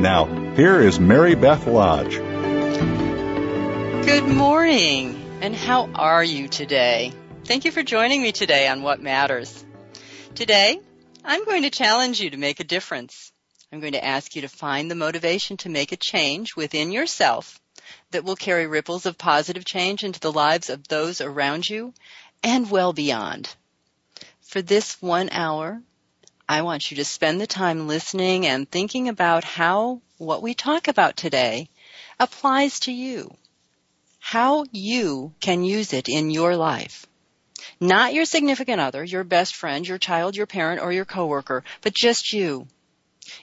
Now, here is Mary Beth Lodge. Good morning, and how are you today? Thank you for joining me today on What Matters. Today, I'm going to challenge you to make a difference. I'm going to ask you to find the motivation to make a change within yourself that will carry ripples of positive change into the lives of those around you and well beyond. For this one hour, I want you to spend the time listening and thinking about how what we talk about today applies to you. How you can use it in your life. Not your significant other, your best friend, your child, your parent, or your coworker, but just you.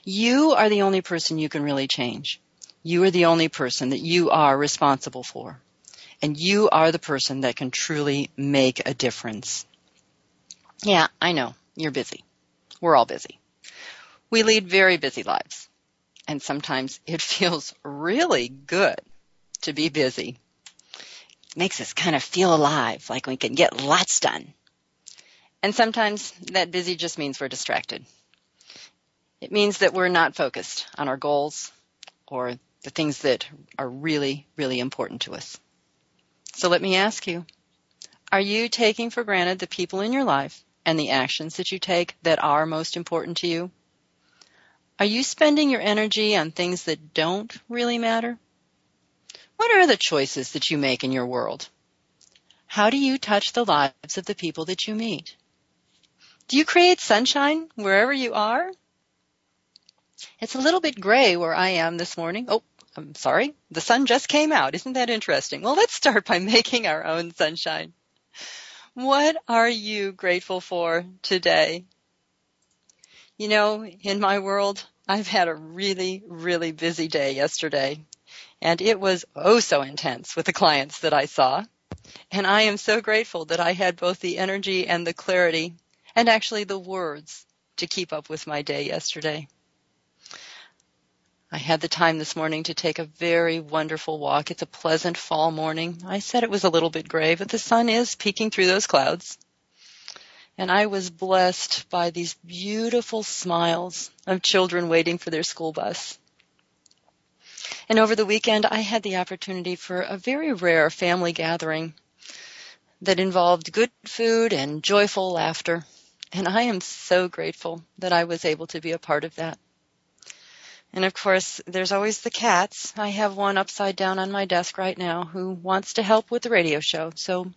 You are the only person you can really change. You are the only person that you are responsible for. And you are the person that can truly make a difference. Yeah, I know. You're busy. We're all busy. We lead very busy lives. And sometimes it feels really good to be busy. It makes us kind of feel alive, like we can get lots done. And sometimes that busy just means we're distracted. It means that we're not focused on our goals or the things that are really, really important to us. So let me ask you, are you taking for granted the people in your life and the actions that you take that are most important to you? Are you spending your energy on things that don't really matter? What are the choices that you make in your world? How do you touch the lives of the people that you meet? Do you create sunshine wherever you are? It's a little bit gray where I am this morning. Oh, I'm sorry. The sun just came out. Isn't that interesting? Well, let's start by making our own sunshine. What are you grateful for today? You know, in my world, I've had a really, really busy day yesterday. And it was oh so intense with the clients that I saw. And I am so grateful that I had both the energy and the clarity and actually the words to keep up with my day yesterday. I had the time this morning to take a very wonderful walk. It's a pleasant fall morning. I said it was a little bit gray, but the sun is peeking through those clouds. And I was blessed by these beautiful smiles of children waiting for their school bus. And over the weekend, I had the opportunity for a very rare family gathering that involved good food and joyful laughter. And I am so grateful that I was able to be a part of that. And of course, there's always the cats. I have one upside down on my desk right now who wants to help with the radio show. So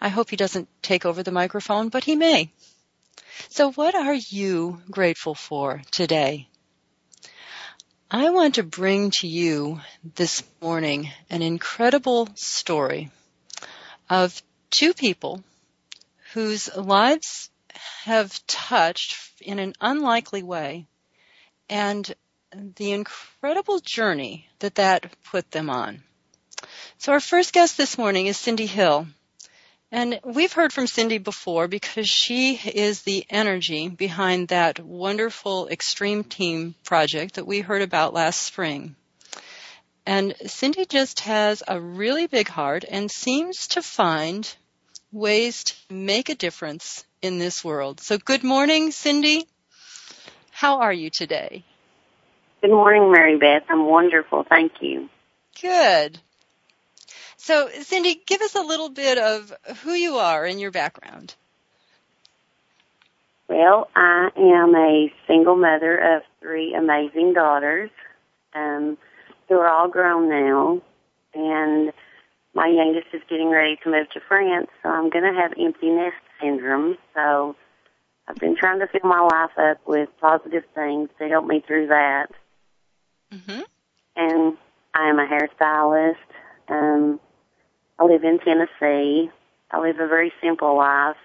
I hope he doesn't take over the microphone, but he may. So what are you grateful for today? I want to bring to you this morning an incredible story of two people whose lives have touched in an unlikely way and the incredible journey that that put them on. So our first guest this morning is Cindy Hill. And we've heard from Cindy before because she is the energy behind that wonderful extreme team project that we heard about last spring. And Cindy just has a really big heart and seems to find ways to make a difference in this world. So good morning, Cindy. How are you today? Good morning, Mary Beth. I'm wonderful. Thank you. Good. So, Cindy, give us a little bit of who you are and your background. Well, I am a single mother of three amazing daughters um, who are all grown now, and my youngest is getting ready to move to France, so I'm going to have empty nest syndrome. So I've been trying to fill my life up with positive things to help me through that. Mm-hmm. And I am a hairstylist. Um, I live in Tennessee. I live a very simple life.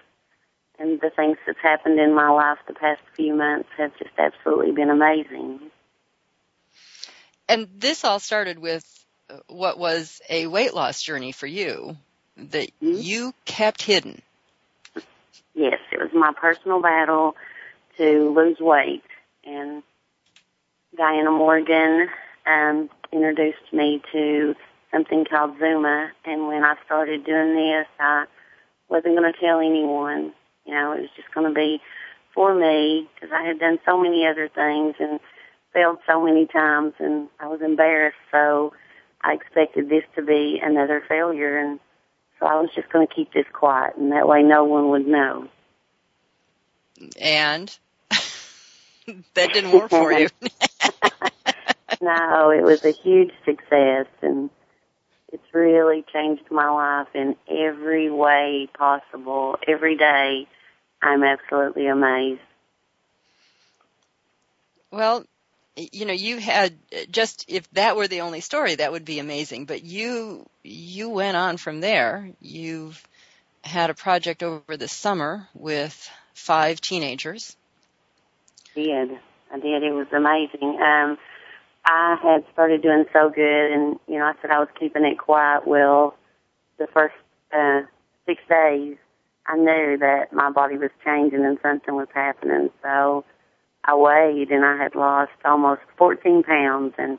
And the things that's happened in my life the past few months have just absolutely been amazing. And this all started with what was a weight loss journey for you that mm-hmm. you kept hidden. Yes, it was my personal battle to lose weight. And Diana Morgan um, introduced me to something called Zuma. And when I started doing this, I wasn't going to tell anyone. You know, it was just going to be for me because I had done so many other things and failed so many times and I was embarrassed. So I expected this to be another failure and so I was just going to keep this quiet and that way no one would know. And that didn't work for you. no, it was a huge success and it's really changed my life in every way possible. Every day, I'm absolutely amazed. Well, you know, you had uh, just if that were the only story, that would be amazing. But you you went on from there. You've had a project over the summer with five teenagers. Did. I did. It was amazing. Um, I had started doing so good, and you know, I said I was keeping it quiet. Well, the first uh, six days, I knew that my body was changing and something was happening. So I weighed, and I had lost almost 14 pounds, and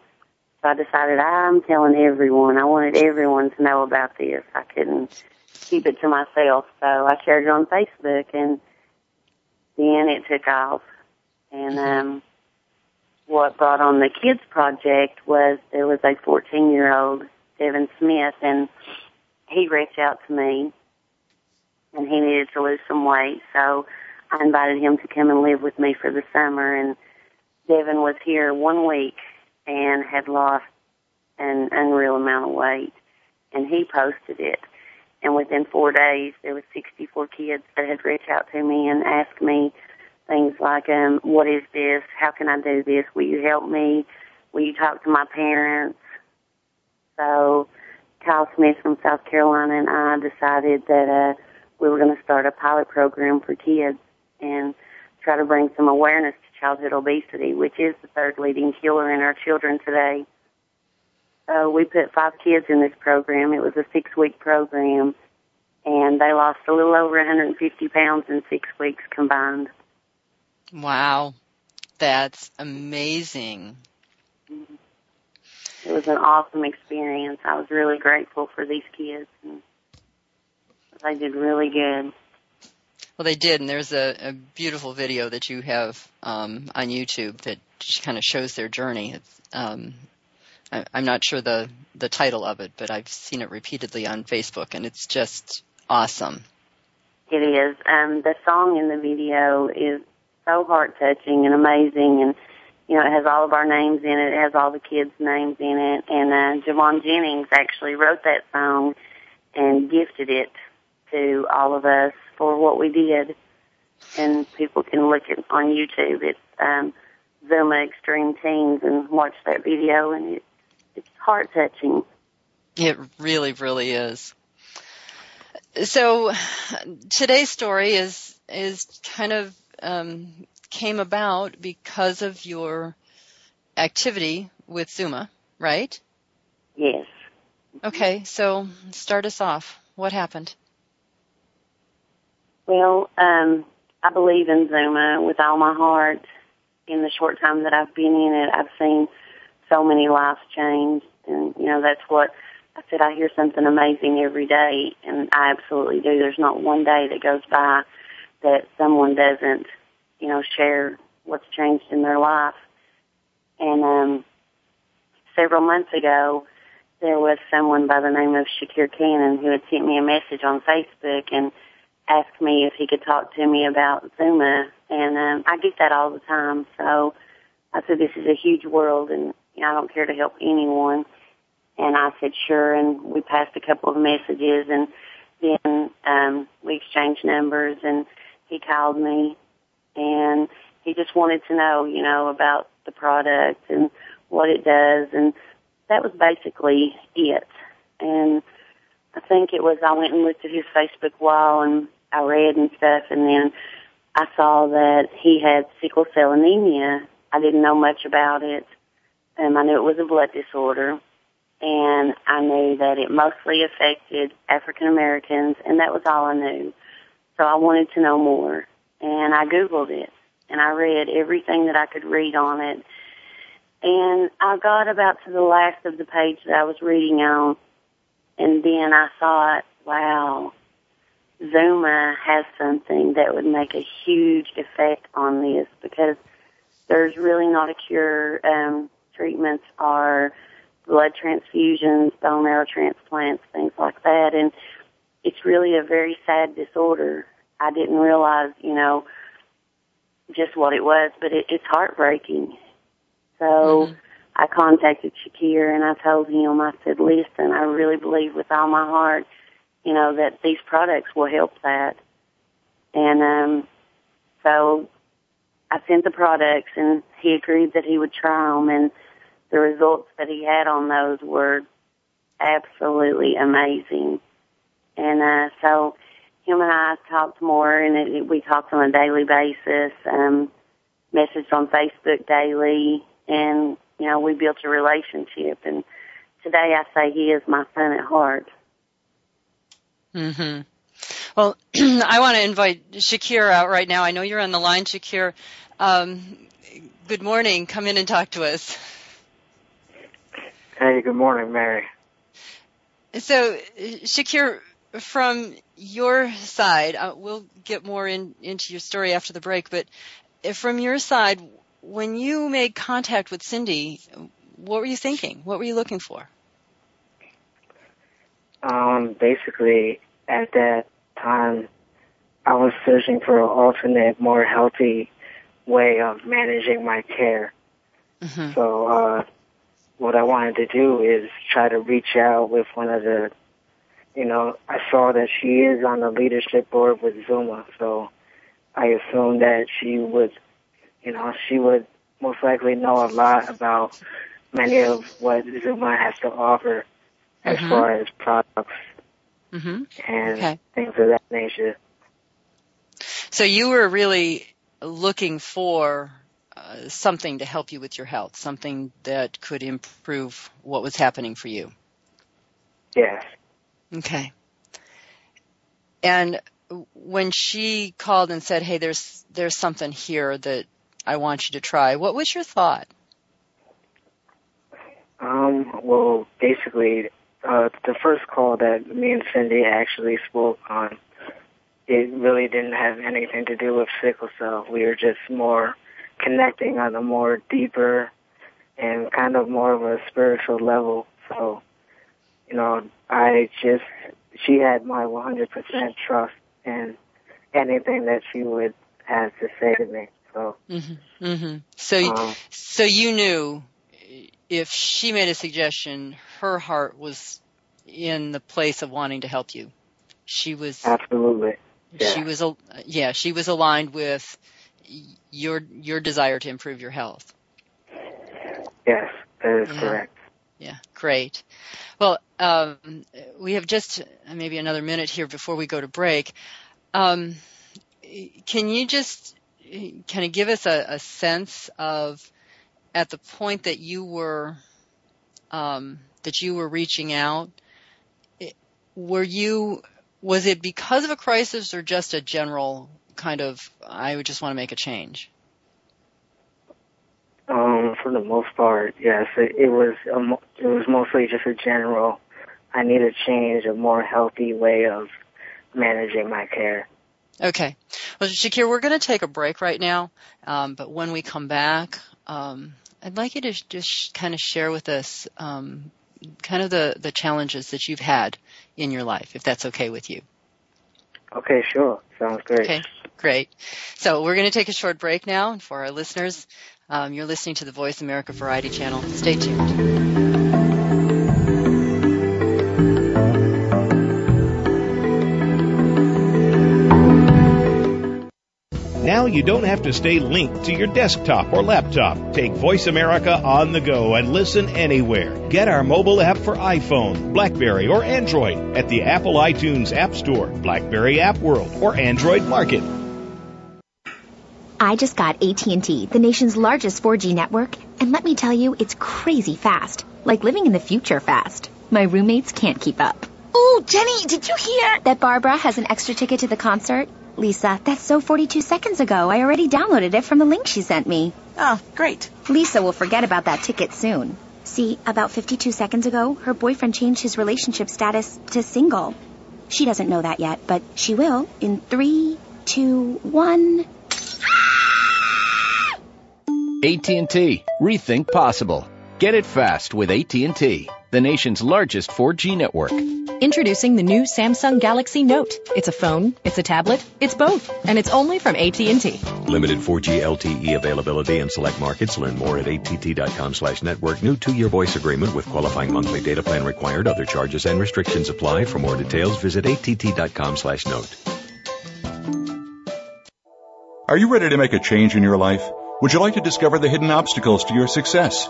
so I decided I'm telling everyone. I wanted everyone to know about this. I couldn't keep it to myself, so I shared it on Facebook, and then it took off. And um, what brought on the kids project was there was a 14 year old Devin Smith and he reached out to me and he needed to lose some weight. So I invited him to come and live with me for the summer and Devin was here one week and had lost an unreal amount of weight and he posted it. And within four days, there was 64 kids that had reached out to me and asked me things like, um, what is this? How can I do this? Will you help me? Will you talk to my parents? So Kyle Smith from South Carolina and I decided that uh, we were going to start a pilot program for kids and try to bring some awareness to childhood obesity, which is the third leading killer in our children today. So we put five kids in this program. It was a six-week program, and they lost a little over 150 pounds in six weeks combined. Wow. That's amazing. It was an awesome experience. I was really grateful for these kids. And they did really good. Well, they did, and there's a, a beautiful video that you have um, on YouTube that kind of shows their journey. It's, um, I, I'm not sure the the title of it, but I've seen it repeatedly on Facebook, and it's just awesome. It is. Um, the song in the video is so heart touching and amazing and you know, it has all of our names in it. It has all the kids' names in it. And uh, Javon Jennings actually wrote that song and gifted it to all of us for what we did. And people can look it on YouTube. It's um, Zuma Extreme Teens and watch that video, and it, it's heart touching. It really, really is. So today's story is is kind of um, came about because of your activity with Zuma, right? Yes. Okay, so start us off. What happened? Well, um, I believe in Zuma with all my heart. In the short time that I've been in it, I've seen so many lives change, and you know that's what I said. I hear something amazing every day, and I absolutely do. There's not one day that goes by that someone doesn't, you know, share what's changed in their life. And um, several months ago, there was someone by the name of Shakir Cannon who had sent me a message on Facebook and asked me if he could talk to me about Zuma. And um, I get that all the time. So I said, this is a huge world and you know, I don't care to help anyone. And I said, sure. And we passed a couple of messages and then um, we exchanged numbers and he called me and he just wanted to know, you know, about the product and what it does and that was basically it. And I think it was I went and looked at his Facebook wall and I read and stuff and then I saw that he had sickle cell anemia. I didn't know much about it. Um, I knew it was a blood disorder and I knew that it mostly affected African Americans and that was all I knew. So I wanted to know more and I Googled it and I read everything that I could read on it and I got about to the last of the page that I was reading on, and then I thought, wow, Zuma has something that would make a huge effect on this because there's really not a cure. Um, treatments are blood transfusions, bone marrow transplants, things like that, and it's really a very sad disorder. I didn't realize, you know, just what it was, but it, it's heartbreaking. So mm-hmm. I contacted Shakir and I told him, I said, listen, I really believe with all my heart, you know, that these products will help that. And, um, so I sent the products and he agreed that he would try them and the results that he had on those were absolutely amazing. And, uh, so him and I talked more and it, we talked on a daily basis, um, messaged on Facebook daily and you know we built a relationship and today I say he is my son at heart. Mhm. Well, I want to invite Shakir out right now. I know you're on the line, Shakir. Um, good morning. Come in and talk to us. Hey, good morning, Mary. So, Shakir, from your side, uh, we'll get more in, into your story after the break, but from your side, when you made contact with Cindy, what were you thinking? What were you looking for? Um, basically, at that time, I was searching for an alternate, more healthy way of managing my care. Mm-hmm. So, uh, what I wanted to do is try to reach out with one of the, you know, I saw that she is on the leadership board with Zuma, so I assumed that she would you know, she would most likely know a lot about many of what Zuma has to offer as mm-hmm. far as products mm-hmm. and okay. things of that nature. So you were really looking for uh, something to help you with your health, something that could improve what was happening for you. Yes. Okay. And when she called and said, "Hey, there's there's something here that I want you to try. What was your thought? Um, well, basically, uh, the first call that me and Cindy actually spoke on, it really didn't have anything to do with sickle cell. We were just more connecting on a more deeper and kind of more of a spiritual level. So, you know, I just, she had my 100% trust in anything that she would have to say to me. So, mm-hmm, mm-hmm. so, um, so you knew if she made a suggestion, her heart was in the place of wanting to help you. She was absolutely. Yeah. She was, a yeah, she was aligned with your your desire to improve your health. Yes, that is yeah. correct. Yeah, great. Well, um, we have just maybe another minute here before we go to break. Um, can you just kind of give us a, a, sense of at the point that you were um, that you were reaching out were you was it because of a crisis or just a general kind of I would just want to make a change um, for the most part yes it, it was um, it was mostly just a general I need a change a more healthy way of managing my care Okay. Well, Shakir, we're going to take a break right now, um, but when we come back, um, I'd like you to just kind of share with us um, kind of the, the challenges that you've had in your life, if that's okay with you. Okay, sure. Sounds great. Okay, great. So we're going to take a short break now. And for our listeners, um, you're listening to the Voice America Variety Channel. Stay tuned. Now you don't have to stay linked to your desktop or laptop. Take Voice America on the go and listen anywhere. Get our mobile app for iPhone, Blackberry, or Android at the Apple iTunes App Store, Blackberry App World, or Android Market. I just got AT&T, the nation's largest 4G network, and let me tell you, it's crazy fast. Like living in the future fast. My roommates can't keep up. Oh, Jenny, did you hear? That Barbara has an extra ticket to the concert? Lisa, that's so 42 seconds ago. I already downloaded it from the link she sent me. Oh, great. Lisa will forget about that ticket soon. See, about 52 seconds ago, her boyfriend changed his relationship status to single. She doesn't know that yet, but she will in three, two, one. AT&T. Rethink possible. Get it fast with AT&T, the nation's largest 4G network. Introducing the new Samsung Galaxy Note. It's a phone, it's a tablet, it's both, and it's only from AT&T. Limited 4G LTE availability in select markets. Learn more at att.com slash network. New two-year voice agreement with qualifying monthly data plan required. Other charges and restrictions apply. For more details, visit att.com slash note. Are you ready to make a change in your life? Would you like to discover the hidden obstacles to your success?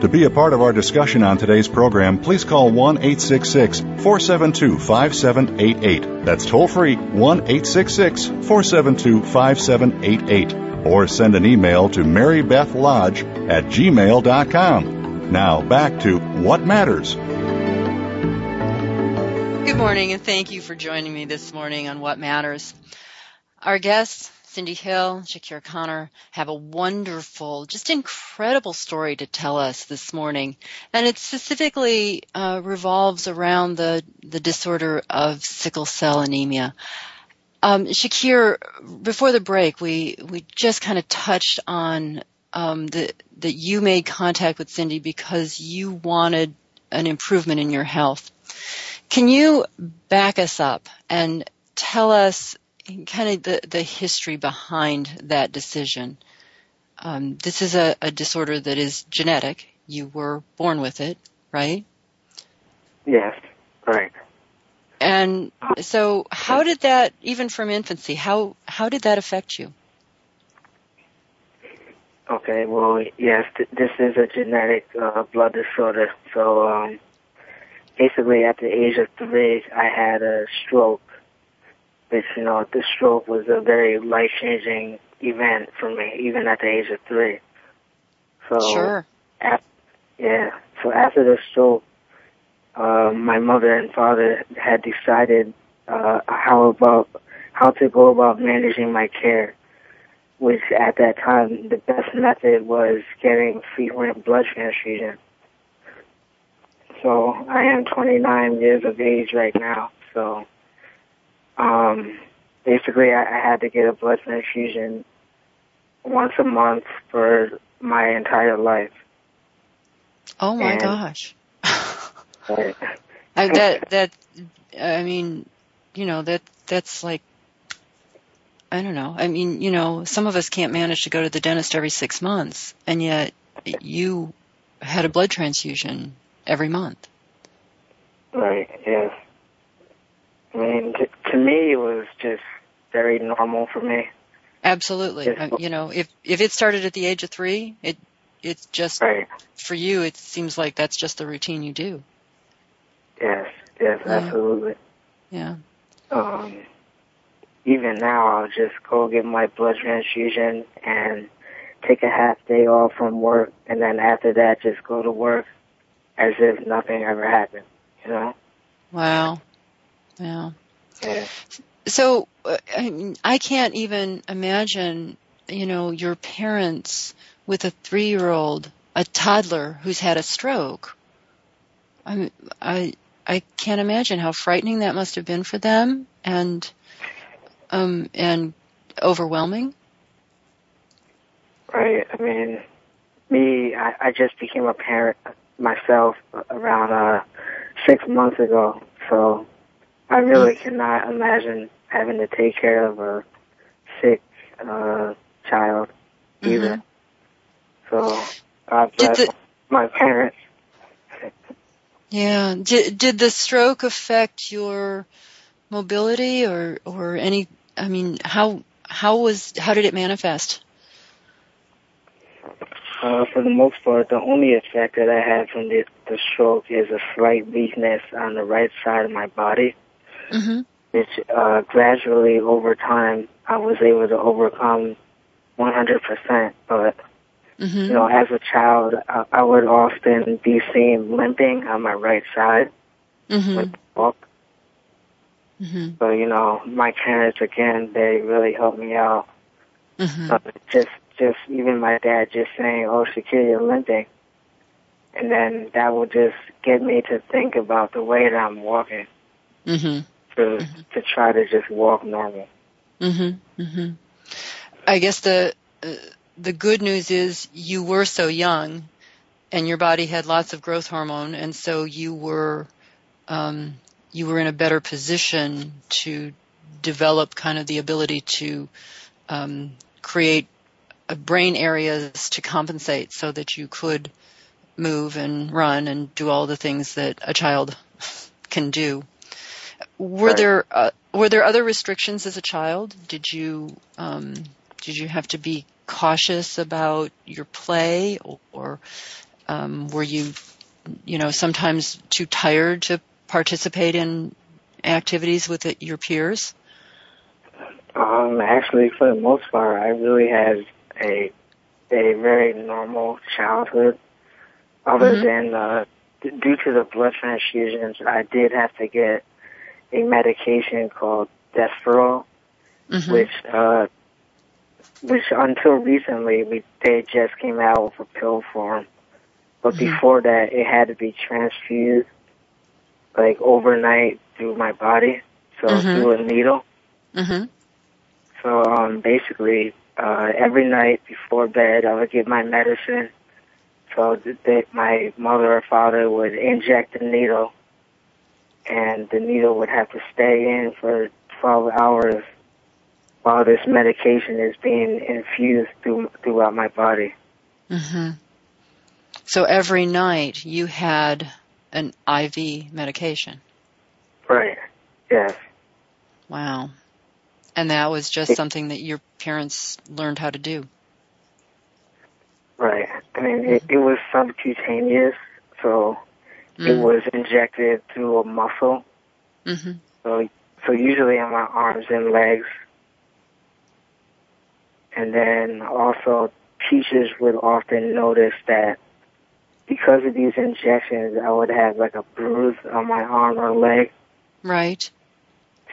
To be a part of our discussion on today's program, please call 1 866 472 5788. That's toll free 1 866 472 5788. Or send an email to marybethlodge at gmail.com. Now back to What Matters. Good morning, and thank you for joining me this morning on What Matters. Our guests Cindy Hill, Shakir Cannon have a wonderful, just incredible story to tell us this morning. And it specifically uh, revolves around the, the disorder of sickle cell anemia. Um, Shakir, before the break, we, we just kind of touched on um, the, that you made contact with Cindy because you wanted an improvement in your health. Can you back us up and tell us kind of the, the history behind that decision. Um, this is a, a disorder that is genetic. You were born with it, right? Yes, right. And so, how did that, even from infancy, how how did that affect you? Okay, well, yes, th- this is a genetic uh, blood disorder. So, um, basically, at the age of three, I had a stroke which, you know, the stroke was a very life changing event for me, even at the age of three. So, sure. After, yeah. So after the stroke, uh, my mother and father had decided uh, how about how to go about managing my care, which at that time the best method was getting frequent blood transfusion. So I am 29 years of age right now. So um, basically, I, I had to get a blood transfusion once a month for my entire life. Oh my And- gosh. I, that that I mean, you know that that's like I don't know. I mean, you know, some of us can't manage to go to the dentist every six months, and yet you had a blood transfusion every month. Right, yes. I mean, to, me, it was just very normal for me. Absolutely. Yes. Uh, you know, if if it started at the age of three, it it's just Right. for you. It seems like that's just the routine you do. Yes, yes, Yeah. absolutely. Yeah. Um, even now, I'll just go get my blood transfusion and take a half day off from work, and then after that, just go to work as if nothing ever happened. You know? Wow. Wow. Yeah. So uh, I, mean, I can't even imagine, you know, your parents with a three-year-old, a toddler who's had a stroke. I mean, I I can't imagine how frightening that must have been for them, and um and overwhelming. Right. I mean, me, I, I just became a parent myself around uh six months ago, so I really cannot imagine having to take care of a sick uh child either. So God bless the- my parents. Yeah. Did did the stroke affect your mobility or or any? I mean, how how was how did it manifest? Uh, for the most part, the only effect that I had from the, the stroke is a slight weakness on the right side of my body. Mm-hmm. which uh, gradually over time I was able to overcome 100%. But Mm-hmm. you know, as a child, I, I would often be seen limping on my right side Mm-hmm. when I walk. Mm-hmm. So you know, my parents again, they really helped me out. Mm-hmm. Uh, just, just even my dad just saying, "Oh, Shakir, you're limping," and then that would just get me to think about the way that I'm walking Mm-hmm. To to try to just walk normal. Mm-hmm. Mm-hmm. I guess the uh, the good news is you were so young, and your body had lots of growth hormone, and so you were um, you were in a better position to develop kind of the ability to um, create brain areas to compensate so that you could move and run and do all the things that a child can do. Were Right. there uh, were there other restrictions as a child? Did you um, did you have to be cautious about your play, or um, were you you know sometimes too tired to participate in activities with it, your peers? Um, actually, for the most part, I really had a a very normal childhood. Other Mhm. than uh, d- due to the blood transfusions, I did have to get a medication called Desferal, Mhm. which uh, which until recently we they just came out with a pill form, but Mhm. before that it had to be transfused like overnight through my body, so Mhm. through a needle. Mm-hmm. So um, basically, uh, every night before bed, I would get my medicine. So that my mother or father would inject the needle, and the needle would have to stay in for 12 hours while this medication is being infused through, throughout my body. Mm-hmm. So every night you had an IV medication. Right. Yes. Wow. And that was just something that your parents learned how to do. Right. I mean, it, it was subcutaneous, so it Mm. was injected through a muscle. Mm-hmm. So, so usually on my arms and legs. And then also teachers would often notice that because of these injections, I would have like a bruise on my arm or leg. Right.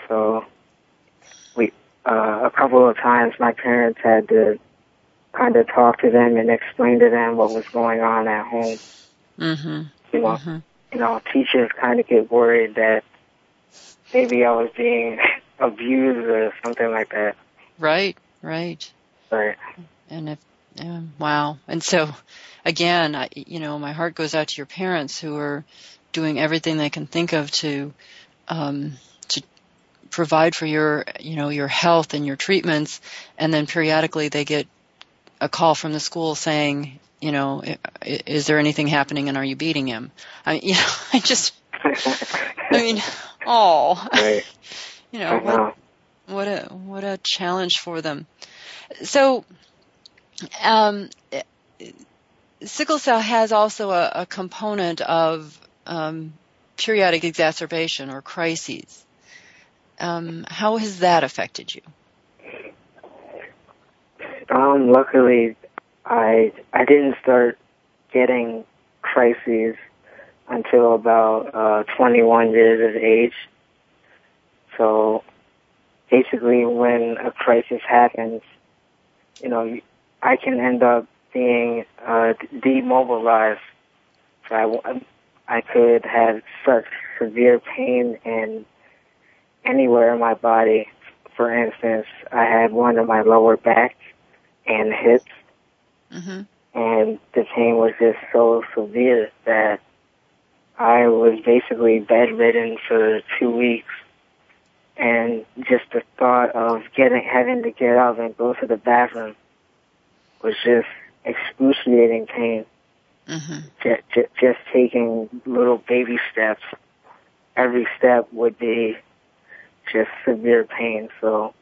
So we, uh, a couple of times my parents had to kind of talk to them and explain to them what was going on at home. Mm-hmm. You know, Mm-hmm. You know, teachers kind of get worried that maybe I was being abused or something like that. Right. Right. Right. And if Yeah, wow. And so, again, I, you know, my heart goes out to your parents who are doing everything they can think of to um, to provide for your, you know, your health and your treatments, and then periodically they get a call from the school saying, you know, is there anything happening and are you beating him? I, you know, I just, I mean, oh, right. you know, what, what a what a challenge for them. So, um, sickle cell has also a, a component of um, periodic exacerbation or crises. Um, how has that affected you? Um, luckily, I I didn't start getting crises until about uh, 21 years of age. So basically, when a crisis happens, you know, I can end up being uh, demobilized. So I, I could have such severe pain in anywhere in my body. For instance, I had one in my lower back and hips Mm-hmm. And the pain was just so severe that I was basically bedridden for two weeks. And just the thought of getting, having to get up and go to the bathroom was just excruciating pain. Mm-hmm. Just, just, just taking little baby steps. Every step would be just severe pain. So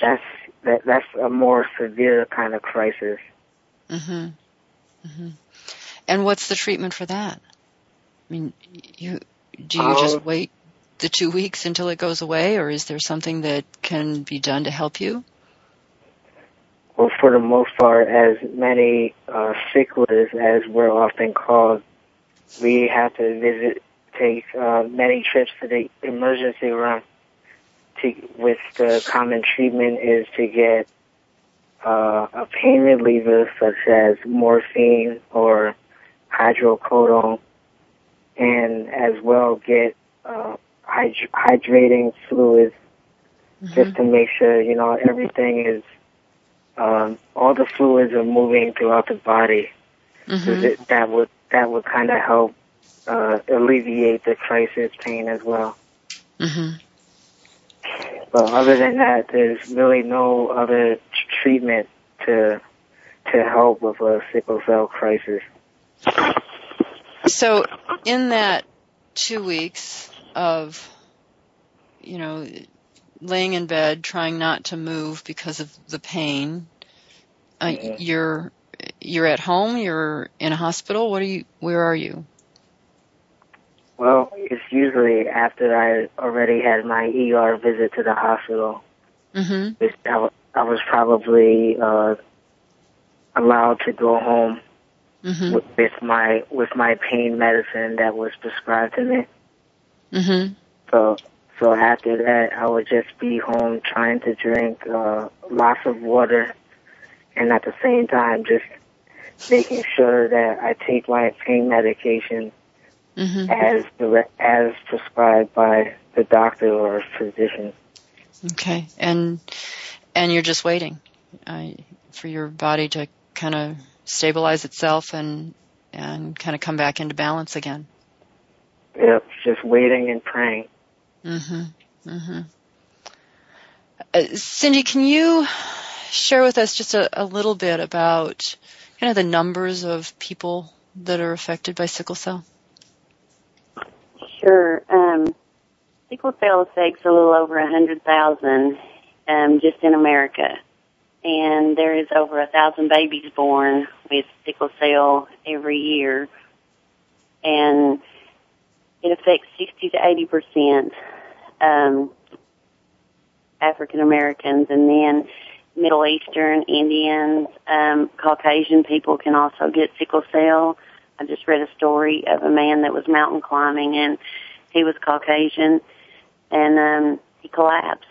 that's that that's a more severe kind of crisis. Mm-hmm. Mm-hmm. And what's the treatment for that? I mean, you do you um, just wait the two weeks until it goes away, or is there something that can be done to help you? Well, for the most part, as many uh, sicklers as we're often called, we have to visit, take uh, many trips to the emergency room. To, with the common treatment is to get uh, a pain reliever such as morphine or hydrocodone, and as well get uh, hyd- hydrating fluids mm-hmm. just to make sure you know everything is um, all the fluids are moving throughout the body. Mm-hmm. It, that would that would kind of help uh, alleviate the crisis pain as well. Mm-hmm. But other than that, there's really no other treatment to to help with a sickle cell crisis. So, in that two weeks of, you know, laying in bed, trying not to move because of the pain, uh, mm-hmm. you're you're at home. You're in a hospital. What are you? Where are you? Well, it's usually after I already had my ER visit to the hospital. Mm-hmm. I, I was probably uh, allowed to go home mm-hmm. with, with my with my pain medicine that was prescribed to me. Mm-hmm. So so after that, I would just be home trying to drink uh, lots of water, and at the same time, just making sure that I take my pain medication mm-hmm. as direct, as prescribed by the doctor or physician. Okay, and and you're just waiting uh, for your body to kind of stabilize itself and and kind of come back into balance again. Yep, just waiting and praying. Mhm. Mhm. Uh, Cindy, can you share with us just a, a little bit about kind of the numbers of people that are affected by sickle cell? Sure. Um, sickle cell affects a little over a hundred thousand um, just in America, and there is over a thousand babies born with sickle cell every year, and it affects sixty to eighty percent um, African Americans, and then Middle Eastern, Indians, um, Caucasian people can also get sickle cell. I just read a story of a man that was mountain climbing and he was Caucasian and um he collapsed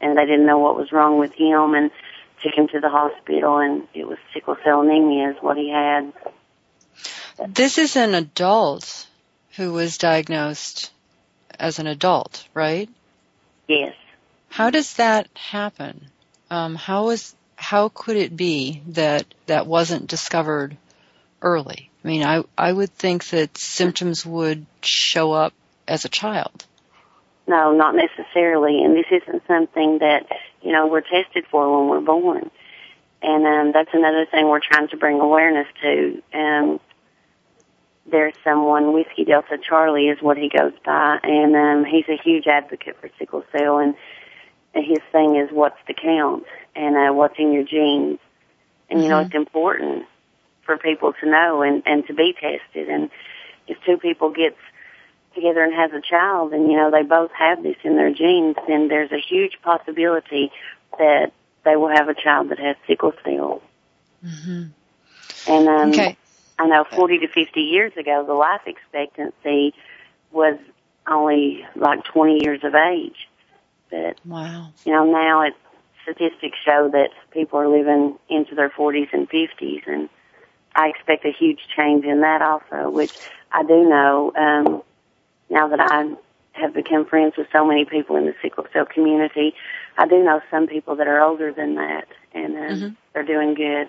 and they didn't know what was wrong with him and took him to the hospital and it was sickle cell anemia is what he had. This is an adult who was diagnosed as an adult, right? Yes. How does that happen? Um, how is how could it be that that wasn't discovered early? I mean, I I would think that symptoms would show up as a child. No, not necessarily. And this isn't something that, you know, we're tested for when we're born. And um, that's another thing we're trying to bring awareness to. Um, there's someone, Whiskey Delta Charlie is what he goes by, and um, he's a huge advocate for sickle cell. And his thing is what's the count and uh, what's in your genes. And, mm-hmm. you know, mm-hmm. it's important for people to know and, and to be tested. And if two people get together and has a child and, you know, they both have this in their genes, then there's a huge possibility that they will have a child that has sickle cell. Mm-hmm. And um, okay. I know 40 to 50 years ago, the life expectancy was only like 20 years of age. But wow, you know, now it statistics show that people are living into their 40s and 50s, and I expect a huge change in that also. Which I do know um, now that I have become friends with so many people in the sickle cell community. I do know some people that are older than that, and uh, mm-hmm. they're doing good.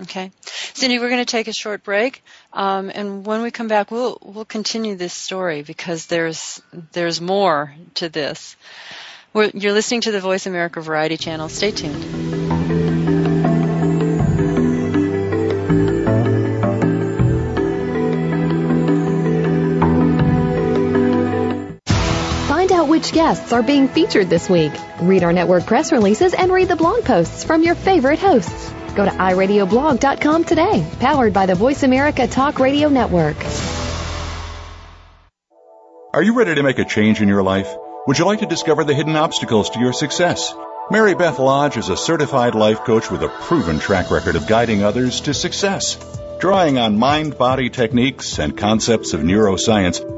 Okay, Cindy, we're going to take a short break, um, and when we come back, we'll we'll continue this story because there's there's more to this. We're, you're listening to the Voice America Variety Channel. Stay tuned. Which guests are being featured this week. Read our network press releases and read the blog posts from your favorite hosts. Go to iradioblog.com today, powered by the Voice America Talk Radio Network. Are you ready to make a change in your life? Would you like to discover the hidden obstacles to your success? Mary Beth Lodge is a certified life coach with a proven track record of guiding others to success. Drawing on mind body techniques and concepts of neuroscience,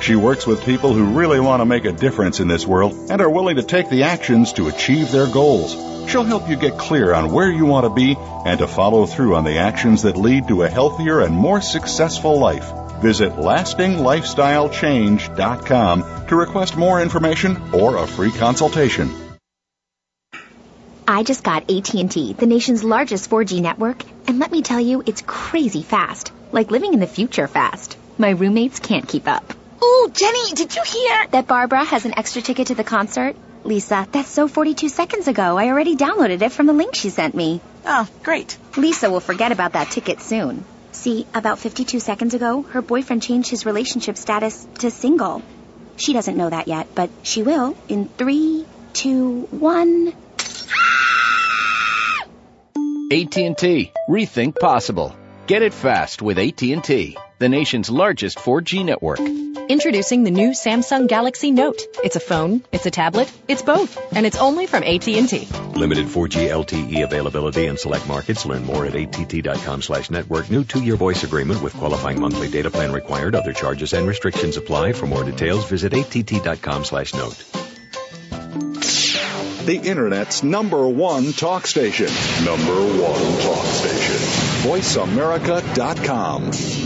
She works with people who really want to make a difference in this world and are willing to take the actions to achieve their goals. She'll help you get clear on where you want to be and to follow through on the actions that lead to a healthier and more successful life. Visit lastinglifestylechange.com to request more information or a free consultation. I just got AT&T, the nation's largest 4G network, and let me tell you, it's crazy fast. Like living in the future fast. My roommates can't keep up. Ooh, Jenny, did you hear? That Barbara has an extra ticket to the concert? Lisa, that's so 42 seconds ago. I already downloaded it from the link she sent me. Oh, great. Lisa will forget about that ticket soon. See, about 52 seconds ago, her boyfriend changed his relationship status to single. She doesn't know that yet, but she will in three, two, one. AT&T. Rethink possible. Get it fast with AT&T, the nation's largest 4G network. Introducing the new Samsung Galaxy Note. It's a phone, it's a tablet, it's both, and it's only from AT&T. Limited 4G LTE availability in select markets. Learn more at att.com slash network. New two-year voice agreement with qualifying monthly data plan required. Other charges and restrictions apply. For more details, visit att.com slash note. The Internet's number one talk station. Number one talk station. VoiceAmerica.com.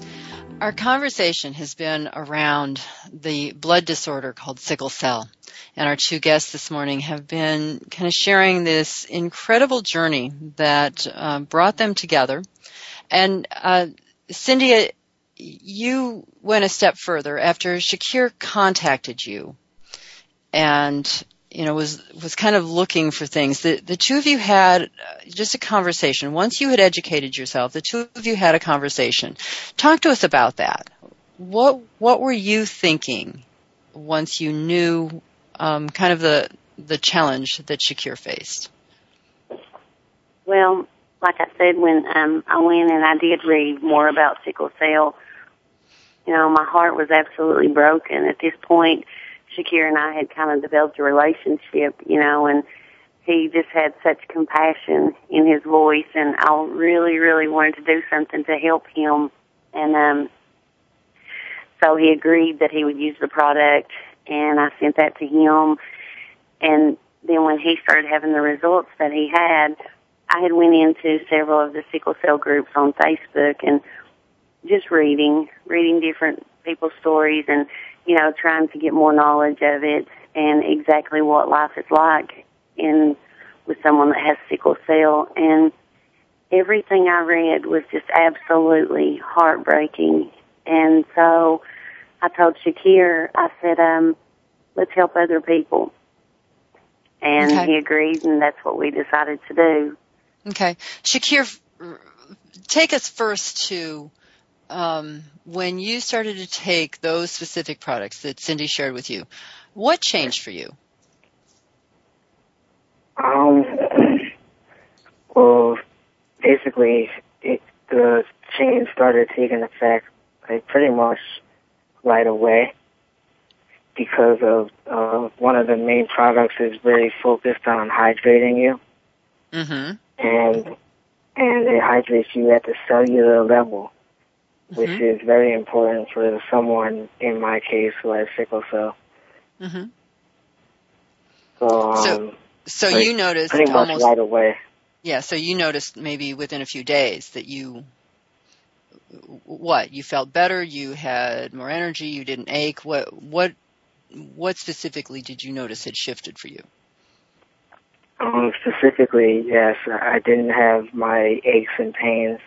Our conversation has been around the blood disorder called sickle cell. And our two guests this morning have been kind of sharing this incredible journey that uh, brought them together. And uh, Cindy, you went a step further after Shakir contacted you and you know, was was kind of looking for things. The the two of you had uh, just a conversation. Once you had educated yourself, the two of you had a conversation. Talk to us about that. What what were you thinking once you knew um, kind of the the challenge that Shakir faced? Well, like I said, when um, I went and I did read more about sickle cell, you know, my heart was absolutely broken. At this point, Shakir and I had kind of developed a relationship, you know, and he just had such compassion in his voice and I really, really wanted to do something to help him. And, um, so he agreed that he would use the product and I sent that to him. And then when he started having the results that he had, I had went into several of the sickle cell groups on Facebook and just reading, reading different people's stories and, you know, trying to get more knowledge of it and exactly what life is like in with someone that has sickle cell and everything I read was just absolutely heartbreaking. And so I told Shakir, I said, um, let's help other people. And okay. he agreed and that's what we decided to do. Okay. Shakir, take us first to um, when you started to take those specific products that Cindy shared with you. What changed for you? Um, well, basically, it, the change started taking effect like pretty much right away because of uh, one of the main products is very focused on hydrating you. Mm-hmm and and it hydrates you at the cellular level, which mm-hmm. is very important for someone in my case who has sickle cell. Mm-hmm. So, um, so, so you noticed pretty much almost right away. Yeah, so you noticed maybe within a few days that you what you felt better, you had more energy, you didn't ache. What what what specifically did you notice had shifted for you? Um, specifically, yes, I didn't have my aches and pains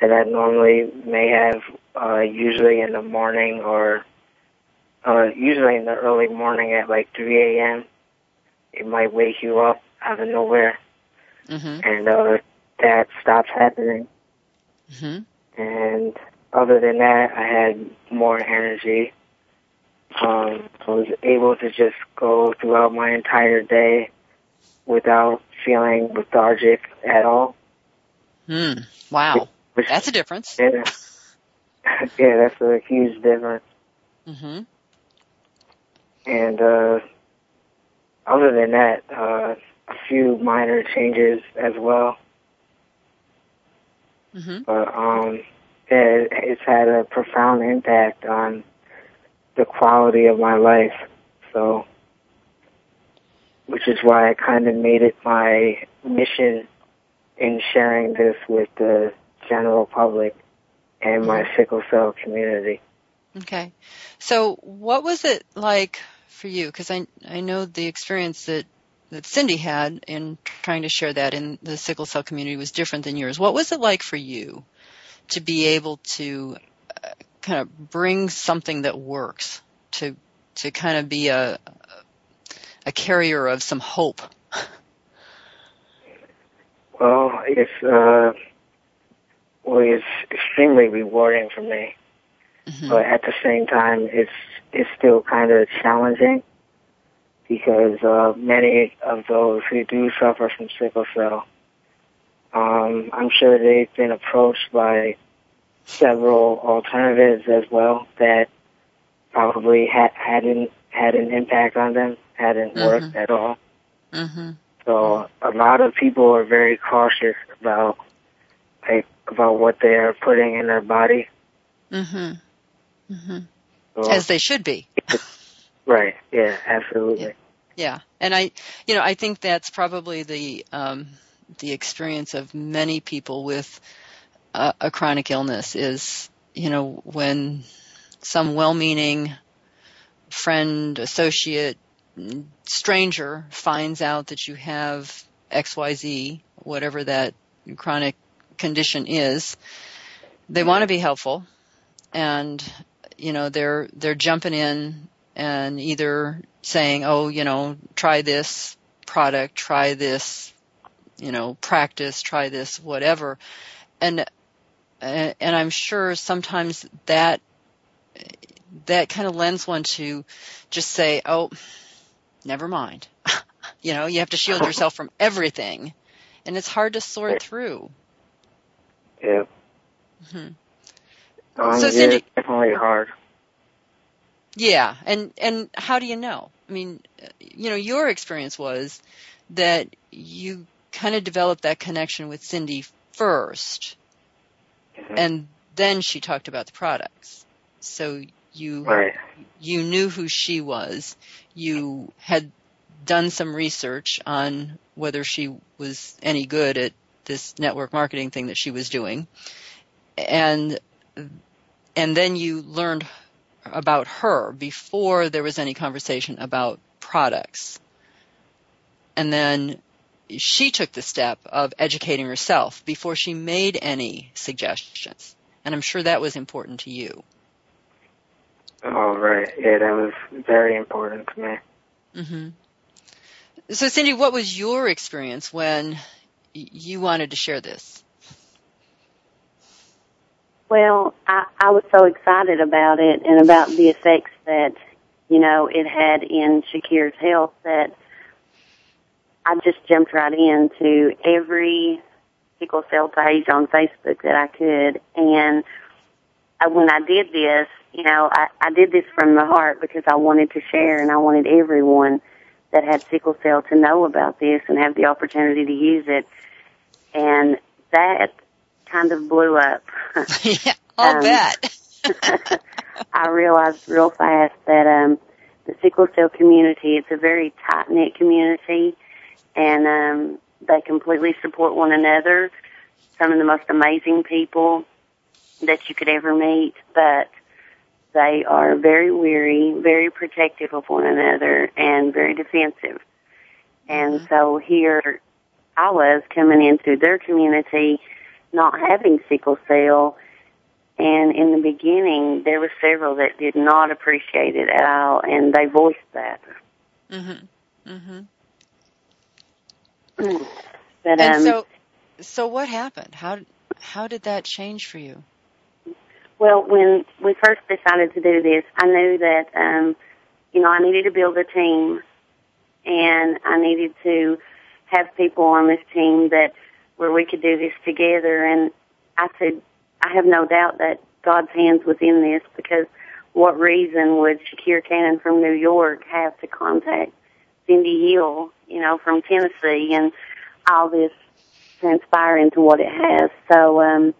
that I normally may have, uh, usually in the morning or, uh, usually in the early morning at like 3 a.m. It might wake you up out of nowhere. Mm-hmm. And, uh, that stops happening. Mm-hmm. And other than that, I had more energy. Um, I was able to just go throughout my entire day without feeling lethargic at all. Hmm. Wow. Which, that's a difference. Yeah, yeah, that's a huge difference. Mm-hmm. And uh, other than that, uh, a few minor changes as well. Mm-hmm. But um, it, it's had a profound impact on the quality of my life. So which is why I kind of made it my mission in sharing this with the general public and my sickle cell community. Okay. So what was it like for you? Because I, I know the experience that, that Cindy had in trying to share that in the sickle cell community was different than yours. What was it like for you to be able to uh, kind of bring something that works to, to kind of be a, a carrier of some hope? Well, it's uh, it's extremely rewarding for me, mm-hmm. but at the same time, it's it's still kind of challenging because uh, many of those who do suffer from sickle cell, um, I'm sure they've been approached by several alternatives as well that probably ha- hadn't had an impact on them hadn't mm-hmm. worked at all. Mm-hmm. So a lot of people are very cautious about like about what they are putting in their body. Mhm. Mhm. So, As they should be. right. Yeah. Absolutely. Yeah. yeah. And I, you know, I think that's probably the um, the experience of many people with a, a chronic illness is, you know, when some well-meaning friend, associate, stranger finds out that you have XYZ, whatever that chronic condition is, they want to be helpful and you know they're they're jumping in and either saying, oh, you know, try this product, try this, you know, practice, try this, whatever. And, and I'm sure sometimes that, that kind of lends one to just say, oh, never mind. you know, you have to shield yourself from everything. And it's hard to sort through. Yeah. Mm-hmm. Um, So, Cindy- it's definitely hard. Yeah, and and how do you know? I mean, you know, your experience was that you kind of developed that connection with Cindy 1st and then she talked about the products. So you Right. you knew who she was. You had done some research on whether she was any good at this network marketing thing that she was doing. And and then you learned about her before there was any conversation about products. And then she took the step of educating herself before she made any suggestions. And I'm sure that was important to you. Oh, right. Yeah, that was very important to me. hmm So, Cindy, what was your experience when you wanted to share this? Well, I, I was so excited about it and about the effects that, you know, it had in Shakir's health that I just jumped right into every sickle cell page on Facebook that I could. And when I did this, you know, I, I did this from the heart because I wanted to share and I wanted everyone that had sickle cell to know about this and have the opportunity to use it. And that kind of blew up. yeah, I'll Um, bet. I realized real fast that um, the sickle cell community it's a very tight knit community, and um, they completely support one another. Some of the most amazing people that you could ever meet, but they are very weary, very protective of one another, and very defensive. And so here I was coming into their community, not having sickle cell, and in the beginning, there were several that did not appreciate it at all, and they voiced that. mhm. Mhm. But And um, so so what happened? How how did that change for you? well, when we first decided to do this, I knew that um, you know I needed to build a team, and I needed to have people on this team that where we could do this together. And I said, I have no doubt that God's hands was in this because what reason would Shakir Cannon from New York have to contact Cindy Hill, you know, from Tennessee and all this transpire into what it has. So um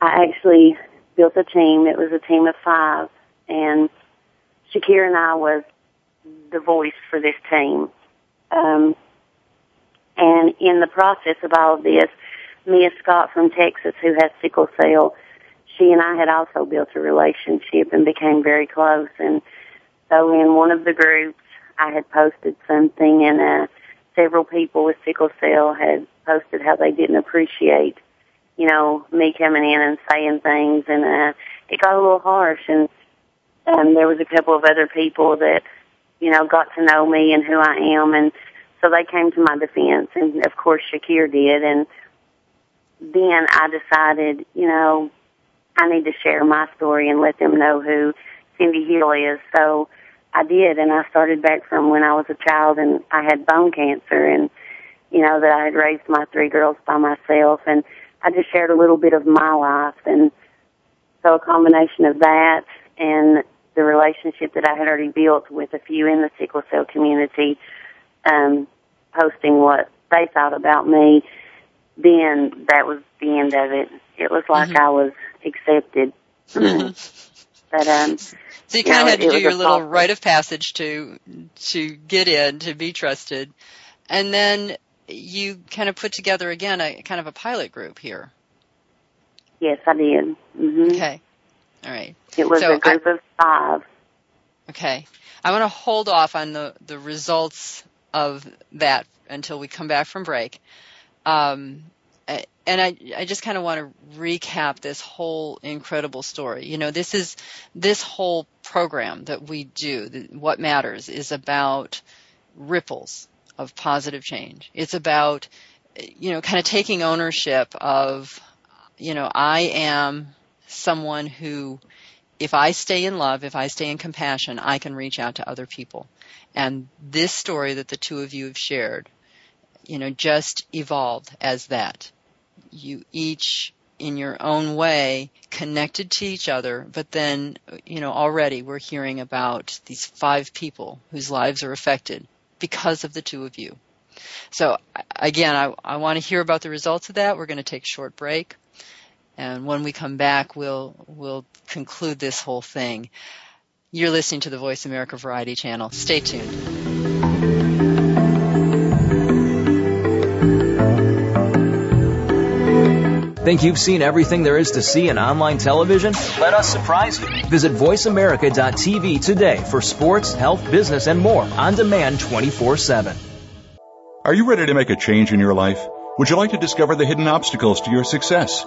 I actually built a team. It was a team of five and Shakir and I was the voice for this team. Um and in the process of all of this, Mia Scott from Texas, who has sickle cell, she and I had also built a relationship and became very close. And so in one of the groups, I had posted something and uh, several people with sickle cell had posted how they didn't appreciate, you know, me coming in and saying things. And uh, it got a little harsh. And um, there was a couple of other people that, you know, got to know me and who I am. And so they came to my defense. And of course Shakir did. And then I decided, you know, I need to share my story and let them know who Cindy Hill is. So I did, and I started back from when I was a child and I had bone cancer and, you know, that I had raised my three girls by myself and I just shared a little bit of my life and so a combination of that and the relationship that I had already built with a few in the sickle cell community, um, posting what they thought about me, then that was the end of it. It was like I was accepted. but um So you kind of had to do your little process. rite of passage to to get in, to be trusted, and then you kind of put together again a kind of a pilot group here. yes, I did. hmm Okay, all right. It was So a group of five. Okay, I want to hold off on the the results of that until we come back from break. Um, and I, I just kind of want to recap this whole incredible story. You know, this is this whole program that we do. What matters is about ripples of positive change. It's about you know, kind of taking ownership of, you know, I am someone who, if I stay in love, if I stay in compassion, I can reach out to other people. And this story that the two of you have shared, you know, just evolved as that. You each in your own way connected to each other, but then, you know, already we're hearing about these five people whose lives are affected because of the two of you. So again, I, I want to hear about the results of that. We're going to take a short break. And when we come back, we'll, we'll conclude this whole thing. You're listening to the Voice America Variety Channel. Stay tuned. Think you've seen everything there is to see in online television? Let us surprise you. Visit VoiceAmerica.tv today for sports, health, business, and more on demand 24 7. Are you ready to make a change in your life? Would you like to discover the hidden obstacles to your success?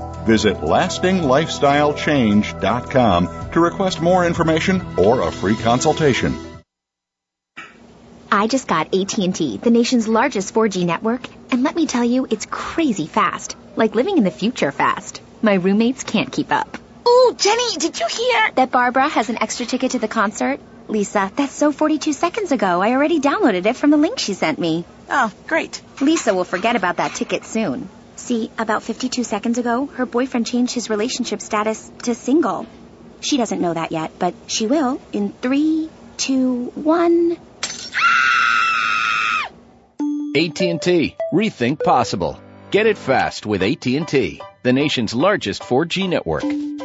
Visit lastinglifestylechange.com to request more information or a free consultation. I just got AT&T, the nation's largest 4G network, and let me tell you, it's crazy fast. Like living in the future fast. My roommates can't keep up. Ooh, Jenny, did you hear? That Barbara has an extra ticket to the concert? Lisa, that's so 42 seconds ago. I already downloaded it from the link she sent me. Oh, great. Lisa will forget about that ticket soon. See, about 52 seconds ago, her boyfriend changed his relationship status to single. She doesn't know that yet, but she will in three, two, one. AT&T. Rethink possible. Get it fast with AT&T, the nation's largest 4G network.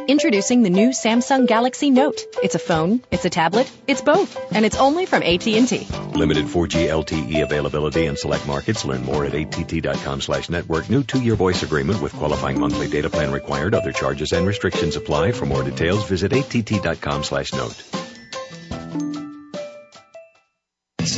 Introducing the new Samsung Galaxy Note. It's a phone, it's a tablet, it's both, and it's only from AT&T. Limited 4G LTE availability in select markets. Learn more at att.com slash network. New two-year voice agreement with qualifying monthly data plan required. Other charges and restrictions apply. For more details, visit att.com slash note.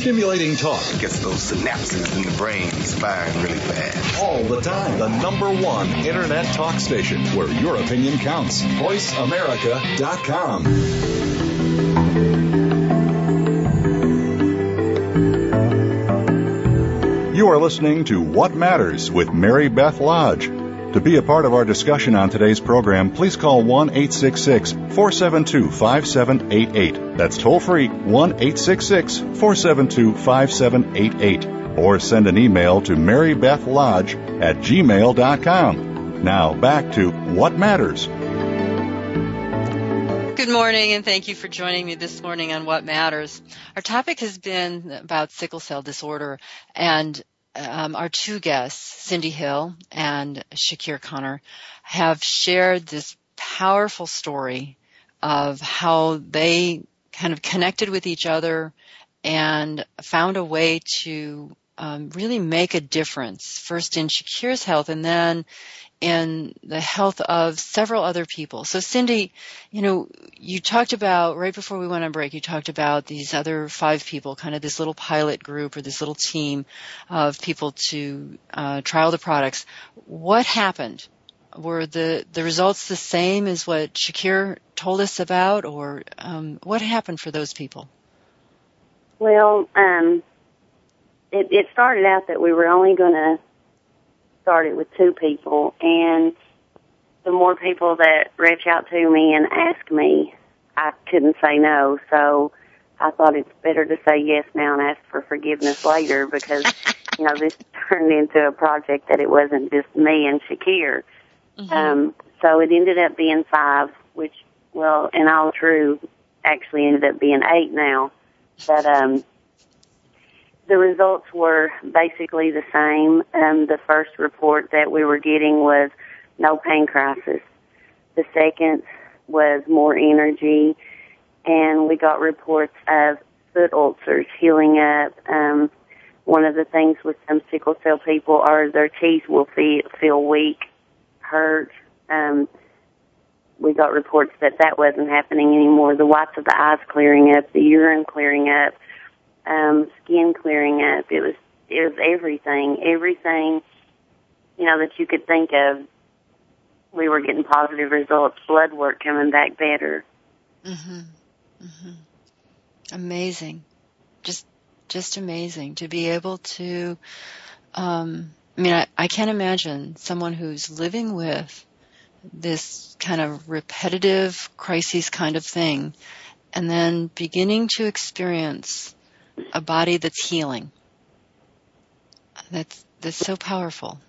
Stimulating talk. Gets those synapses in the brain firing really fast. All the time. The number one internet talk station where your opinion counts. VoiceAmerica.com. You are listening to What Matters with Mary Beth Lodge. To be a part of our discussion on today's program, please call 1 866 472 5788. That's toll free 1 866 472 5788. Or send an email to marybethlodge at gmail.com. Now back to What Matters. Good morning, and thank you for joining me this morning on What Matters. Our topic has been about sickle cell disorder, and um, our two guests, Cindy Hill and Shakir Cannon, have shared this powerful story of how they kind of connected with each other and found a way to um, really make a difference, first in Shakir's health and then in the health of several other people. So Cindy, you know, you talked about right before we went on break, you talked about these other five people, kind of this little pilot group or this little team of people to uh, trial the products. What happened? Were the the results the same as what Shakir told us about, or um, what happened for those people? Well, um, it, it started out that we were only going to start it with two people, and the more people that reach out to me and ask me, I couldn't say no. So I thought it's better to say yes now and ask for forgiveness later because, you know, this turned into a project that it wasn't just me and Shakir. Mm-hmm. Um, so it ended up being five, which, well, in all true, actually ended up being eight now. But, um, the results were basically the same. Um, the first report that we were getting was no pain crisis. The second was more energy, and we got reports of foot ulcers healing up. Um, one of the things with some sickle cell people are their teeth will feel, feel weak, hurt. Um, we got reports that that wasn't happening anymore. The whites of the eyes clearing up, the urine clearing up, um, skin clearing up. It was it was everything, everything you know that you could think of. We were getting positive results, blood work coming back better. Mhm. Mhm. Amazing. Just just amazing to be able to um I mean I, I can't imagine someone who's living with this kind of repetitive crises kind of thing and then beginning to experience a body that's healing. That's that's so powerful.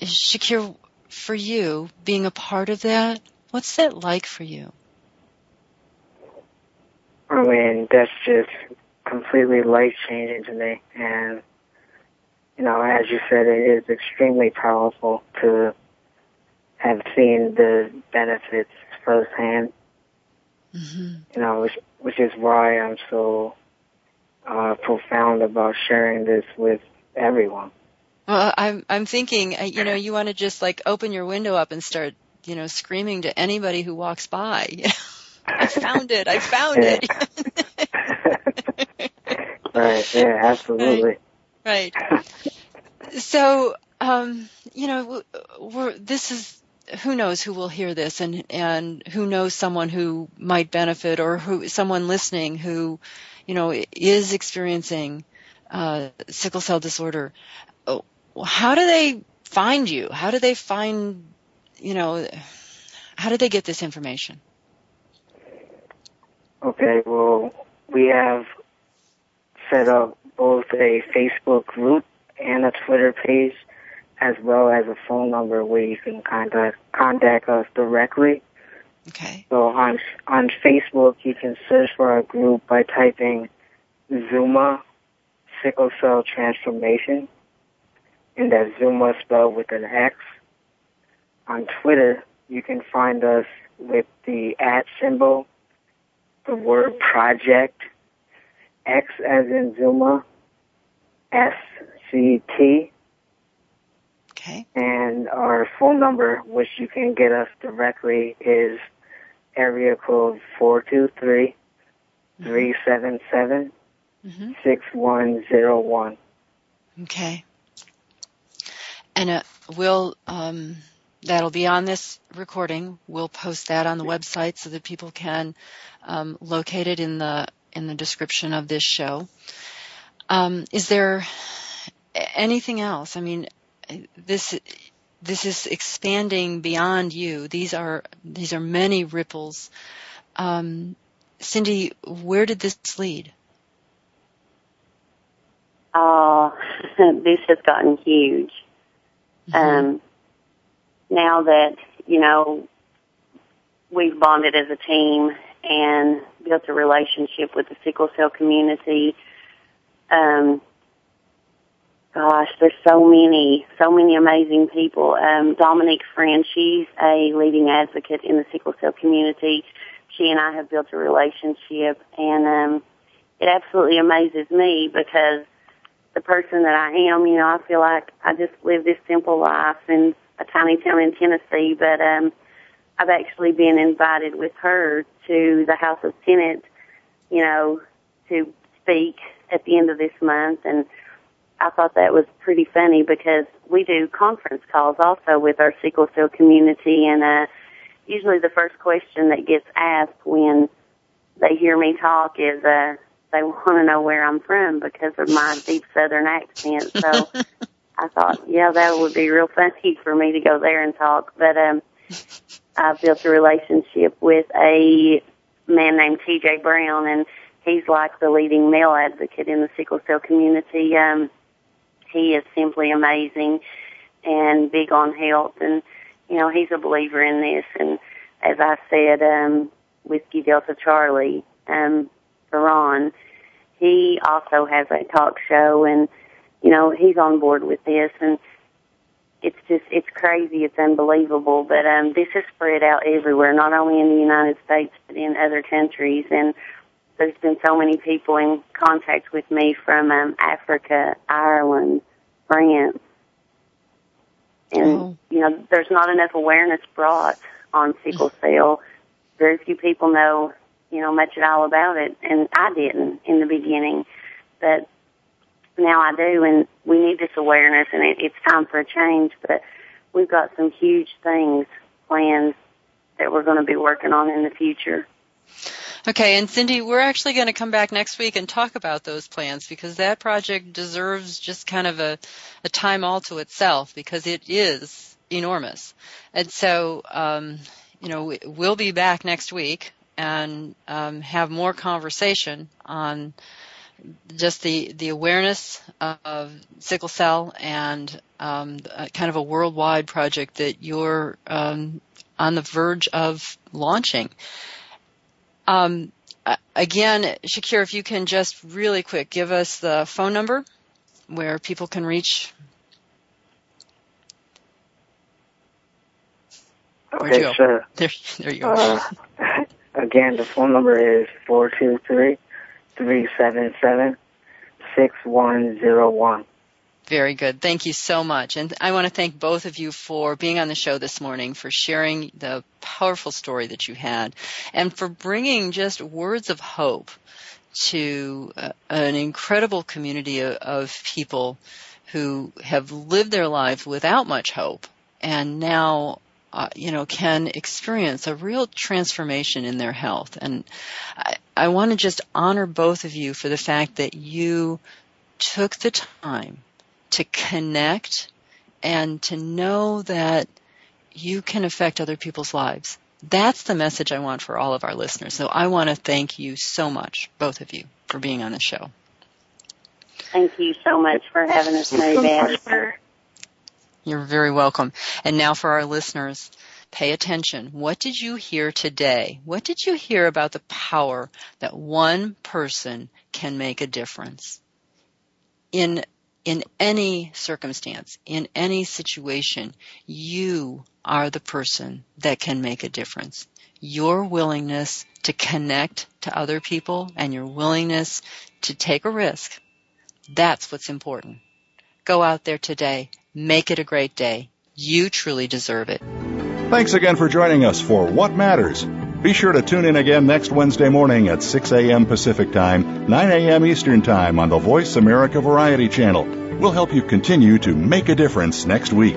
Shakir, for you, being a part of that, what's that like for you? I mean, that's just completely life changing to me, and you know, as you said, it is extremely powerful to have seen the benefits firsthand. Mm-hmm. You know, which which is why I'm so uh, profound about sharing this with everyone. Well, I'm I'm thinking, uh, you know, you want to just like open your window up and start, you know, screaming to anybody who walks by. I found it! I found it! right. Yeah. Absolutely. Right. right. So, um, you know, we're this is who knows who will hear this and and who knows someone who might benefit or who someone listening who you know, is experiencing uh, sickle cell disorder, oh, how do they find you? How do they find, you know, how do they get this information? Okay, well, we have set up both a Facebook group and a Twitter page, as well as a phone number where you can contact contact us directly. Okay. So on on Facebook, you can search for our group by typing Xooma sickle cell transformation, and that's Xooma spelled with an X. On Twitter, you can find us with the at symbol, the word project, X as in Xooma, S C T. Okay. And our phone number, which you can get us directly, is area code four two three three seven seven mm-hmm. six one zero one. Okay. And uh, we'll um, that'll be on this recording. We'll post that on the website so that people can um, locate it in the in the description of this show. Um, is there anything else? I mean, this this is expanding beyond you. These are these are many ripples. Um, Cindy, where did this lead? Oh, this has gotten huge. Mm-hmm. Um, now that you know we've bonded as a team and built a relationship with the sickle cell community. Um, gosh, there's so many, so many amazing people. Um, Dominique Friend, she's a leading advocate in the sickle cell community. She and I have built a relationship and, um, it absolutely amazes me because the person that I am, you know, I feel like I just live this simple life in a tiny town in Tennessee, but, um, I've actually been invited with her to the House of Senate, you know, to speak at the end of this month and I thought that was pretty funny because we do conference calls also with our sickle cell community and uh usually the first question that gets asked when they hear me talk is uh they want to know where I'm from because of my deep southern accent. So I thought, yeah, that would be real funny for me to go there and talk. But um I've built a relationship with a man named T.J. Brown, and he's like the leading male advocate in the sickle cell community. Um, he is simply amazing and big on health, and you know he's a believer in this. And as I said, um, Whiskey Delta Charlie, um, Ron, he also has a talk show, and you know he's on board with this, and it's just it's crazy, it's unbelievable. But um, this is spread out everywhere, not only in the United States but in other countries, and there's been so many people in contact with me from um, Africa, Ireland, France, and oh. you know there's not enough awareness brought on sickle cell. Very few people know you know much at all about it, and I didn't in the beginning, but now I do, and we need this awareness, and it, it's time for a change. But we've got some huge things planned that we're going to be working on in the future. Okay, and Cindy, we're actually going to come back next week and talk about those plans because that project deserves just kind of a, a time all to itself because it is enormous. And so, um, you know, we'll be back next week and um, have more conversation on just the the awareness of sickle cell and um, kind of a worldwide project that you're um, on the verge of launching. Um, again, Shakir, if you can just really quick give us the phone number where people can reach. Okay, sure. There, there you go. Uh, again, the phone number is four two three three seven seven six one zero one. Very good. Thank you so much. And I want to thank both of you for being on the show this morning, for sharing the powerful story that you had, and for bringing just words of hope to uh, an incredible community of, of people who have lived their lives without much hope and now uh, you know, can experience a real transformation in their health. And I, I want to just honor both of you for the fact that you took the time to connect and to know that you can affect other people's lives. That's the message I want for all of our listeners. So I want to thank you so much, both of you, for being on the show. Thank you so much for having us, Mary Beth. You're very welcome. And now for our listeners, pay attention. What did you hear today? What did you hear about the power that one person can make a difference? In in any circumstance, in any situation, you are the person that can make a difference. Your willingness to connect to other people and your willingness to take a risk, that's what's important. Go out there today Make it a great day. You truly deserve it. Thanks again for joining us for What Matters. Be sure to tune in again next Wednesday morning at 6 a.m. Pacific Time, 9 a.m. Eastern Time on the Voice America Variety Channel. We'll help you continue to make a difference next week.